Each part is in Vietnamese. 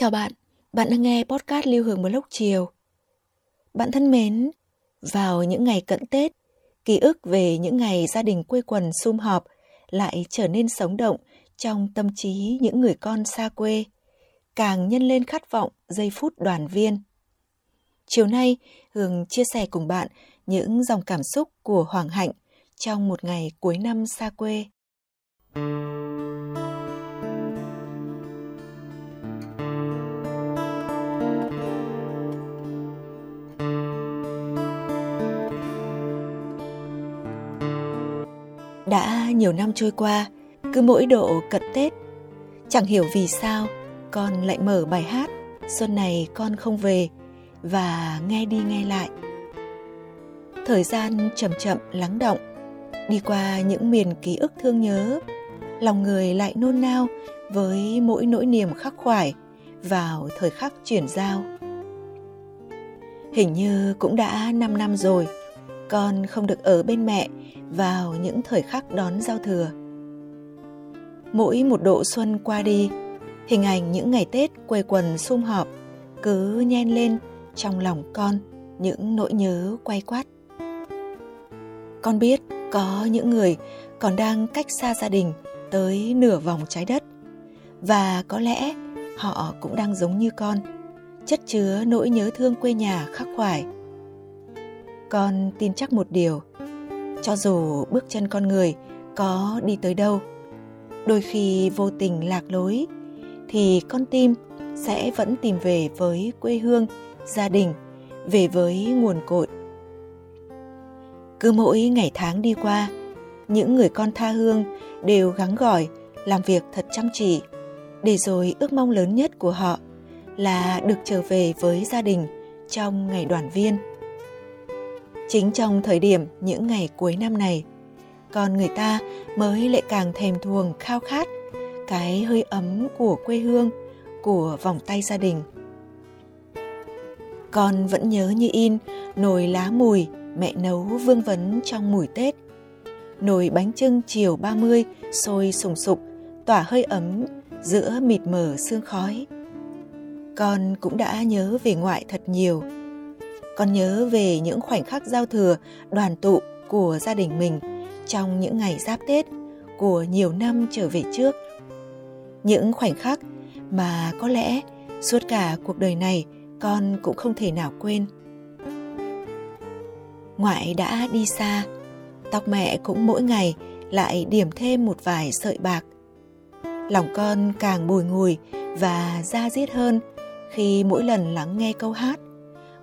Chào bạn, bạn đang nghe podcast Lưu Hương Blog chiều. Bạn thân mến, vào những ngày cận Tết, ký ức về những ngày gia đình quê quần sum họp lại trở nên sống động trong tâm trí những người con xa quê, càng nhân lên khát vọng giây phút đoàn viên. Chiều nay, Hương chia sẻ cùng bạn những dòng cảm xúc của Hoàng Hạnh trong một ngày cuối năm xa quê. Đã nhiều năm trôi qua, cứ mỗi độ cận Tết, chẳng hiểu vì sao con lại mở bài hát Xuân này con không về và nghe đi nghe lại. Thời gian chậm chậm lắng động, đi qua những miền ký ức thương nhớ, lòng người lại nôn nao với mỗi nỗi niềm khắc khoải vào thời khắc chuyển giao. Hình như cũng đã 5 năm rồi, con không được ở bên mẹ vào những thời khắc đón giao thừa. Mỗi một độ xuân qua đi, hình ảnh những ngày Tết quây quần sum họp cứ nhen lên trong lòng con những nỗi nhớ quay quát. Con biết có những người còn đang cách xa gia đình tới nửa vòng trái đất và có lẽ họ cũng đang giống như con, chất chứa nỗi nhớ thương quê nhà khắc khoải. Con tin chắc một điều, cho dù bước chân con người có đi tới đâu, đôi khi vô tình lạc lối, thì con tim sẽ vẫn tìm về với quê hương, gia đình, về với nguồn cội. Cứ mỗi ngày tháng đi qua, những người con tha hương đều gắng gỏi làm việc thật chăm chỉ, để rồi ước mong lớn nhất của họ là được trở về với gia đình trong ngày đoàn viên chính trong thời điểm những ngày cuối năm này con người ta mới lại càng thèm thuồng khao khát cái hơi ấm của quê hương của vòng tay gia đình con vẫn nhớ như in nồi lá mùi mẹ nấu vương vấn trong mùi Tết. Nồi bánh trưng chiều 30 sôi sùng sục, tỏa hơi ấm giữa mịt mờ sương khói. Con cũng đã nhớ về ngoại thật nhiều. Con nhớ về những khoảnh khắc giao thừa, đoàn tụ của gia đình mình trong những ngày giáp Tết của nhiều năm trở về trước. Những khoảnh khắc mà có lẽ suốt cả cuộc đời này con cũng không thể nào quên. Ngoại đã đi xa, tóc mẹ cũng mỗi ngày lại điểm thêm một vài sợi bạc. Lòng con càng bùi ngùi và da diết hơn khi mỗi lần lắng nghe câu hát.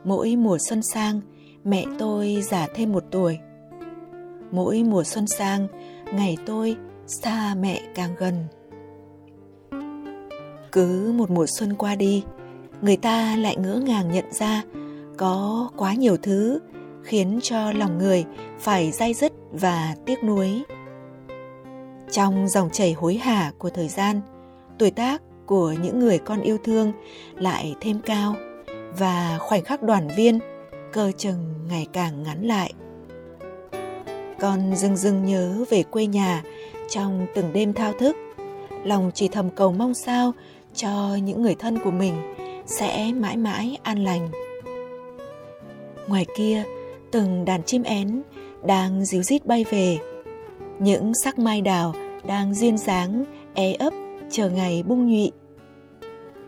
Mỗi mùa xuân sang, mẹ tôi già thêm một tuổi. Mỗi mùa xuân sang ngày tôi xa mẹ càng gần. Cứ một mùa xuân qua đi người ta lại ngỡ ngàng nhận ra có quá nhiều thứ khiến cho lòng người phải day dứt và tiếc nuối. Trong dòng chảy hối hả của thời gian tuổi tác của những người con yêu thương lại thêm cao và khoảnh khắc đoàn viên, cơ chừng ngày càng ngắn lại. Con dưng dưng nhớ về quê nhà trong từng đêm thao thức. Lòng chỉ thầm cầu mong sao cho những người thân của mình sẽ mãi mãi an lành. Ngoài kia, từng đàn chim én đang díu rít bay về. Những sắc mai đào đang duyên dáng é ấp chờ ngày bung nhụy.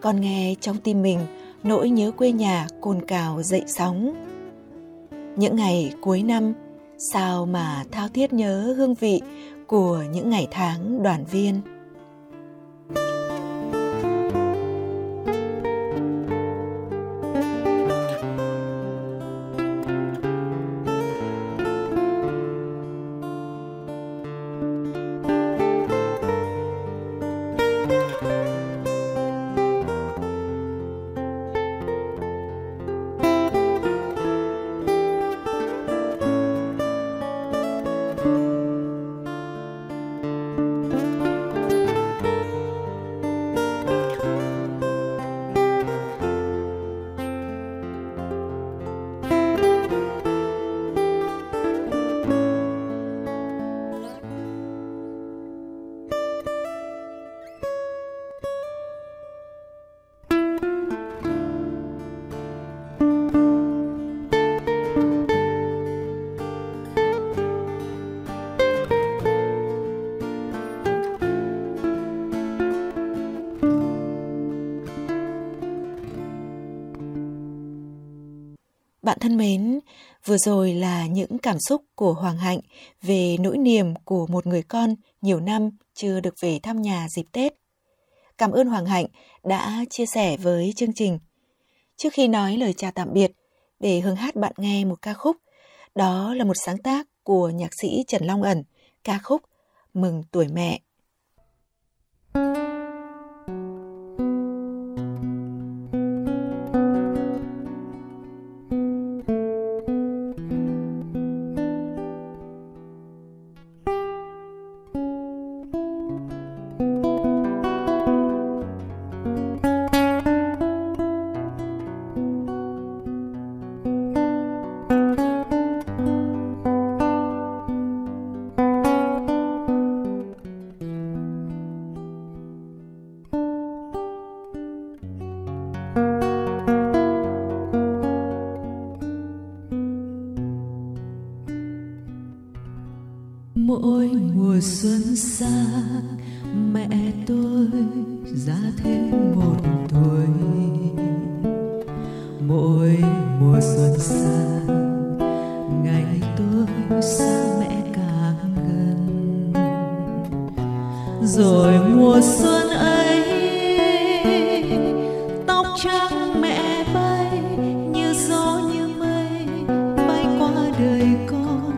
Con nghe trong tim mình nỗi nhớ quê nhà cồn cào dậy sóng. Những ngày cuối năm, sao mà thao thiết nhớ hương vị của những ngày tháng đoàn viên? Bạn thân mến, vừa rồi là những cảm xúc của Hoàng Hạnh về nỗi niềm của một người con nhiều năm chưa được về thăm nhà dịp Tết. Cảm ơn Hoàng Hạnh đã chia sẻ với chương trình. Trước khi nói lời chào tạm biệt, để Hương hát bạn nghe một ca khúc. Đó là một sáng tác của nhạc sĩ Trần Long Ẩn, ca khúc Mừng tuổi mẹ. Ra thêm một tuổi. Mỗi mùa xuân sang ngày tôi xa mẹ càng gần. Rồi mùa xuân ấy, tóc trắng mẹ bay như gió như mây, bay qua đời con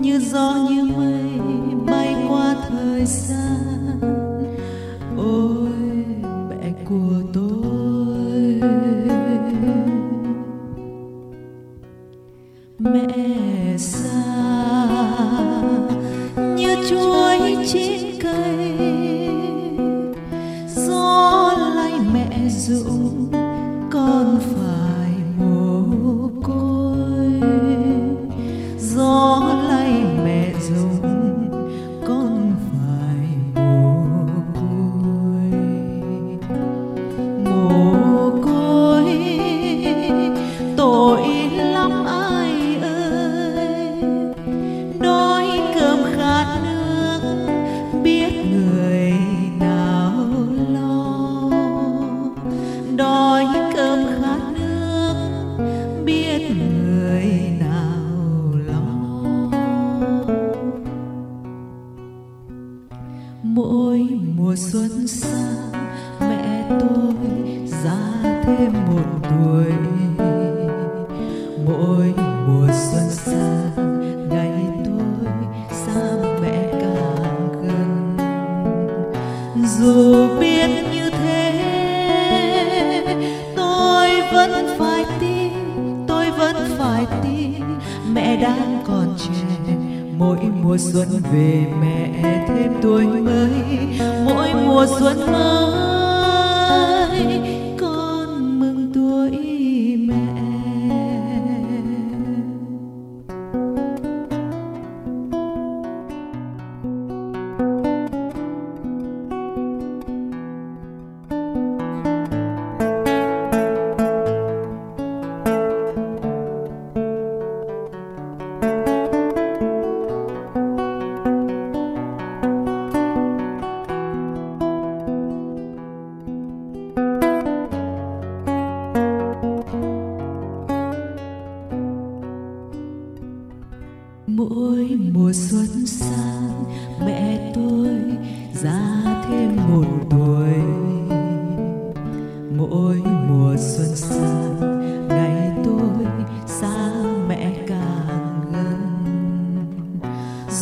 như gió như mây, bay qua thời gian của tôi. Mẹ xa như chuối trên cây gió lay mẹ rụng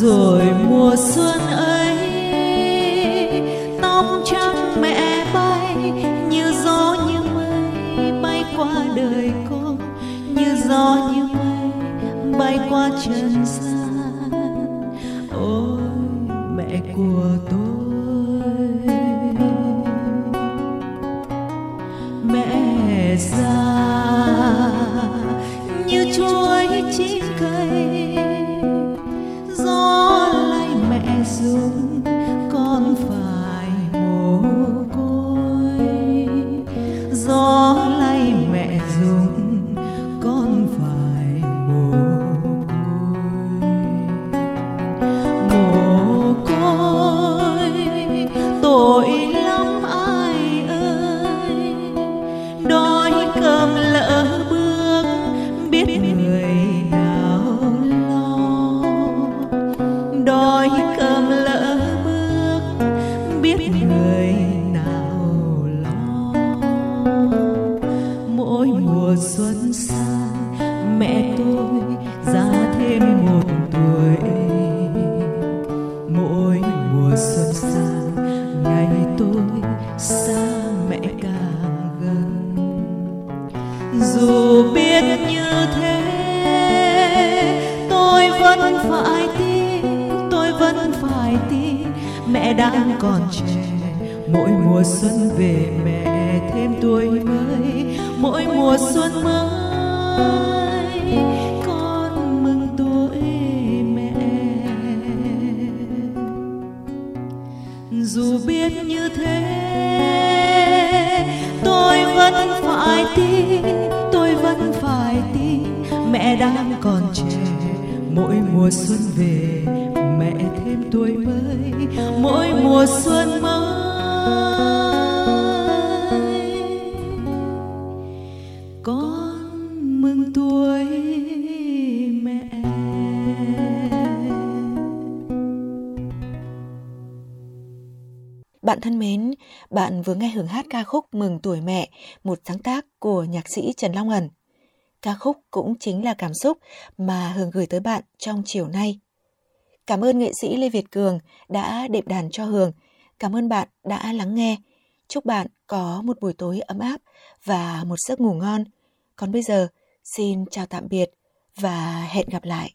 rồi mùa xuân ấy, tóc trắng mẹ bay, như gió như mây bay qua đời con, như gió như mây bay qua trần gian. Ôi, mẹ của tôi, mẹ già mùa xuân sang mẹ tôi ra thêm một tuổi. Mỗi mùa xuân sang ngày tôi xa mẹ càng gần. Dù biết như thế, tôi vẫn phải tin, tôi vẫn phải tin mẹ đang còn trẻ. Mỗi mùa xuân về mẹ thêm tuổi mới mỗi mùa xuân mới, con mừng tuổi mẹ. Dù biết như thế, tôi vẫn phải tin, tôi vẫn phải tin mẹ đang còn trẻ. Mỗi mùa xuân về, mẹ thêm tuổi mới. Mỗi mùa xuân mới Bạn thân mến, bạn vừa nghe hưởng hát ca khúc Mừng tuổi mẹ, một sáng tác của nhạc sĩ Trần Long Ẩn. Ca khúc cũng chính là cảm xúc mà Hường gửi tới bạn trong chiều nay. Cảm ơn nghệ sĩ Lê Việt Cường đã đệm đàn cho Hường. Cảm ơn bạn đã lắng nghe. Chúc bạn có một buổi tối ấm áp và một giấc ngủ ngon. Còn bây giờ, xin chào tạm biệt và hẹn gặp lại.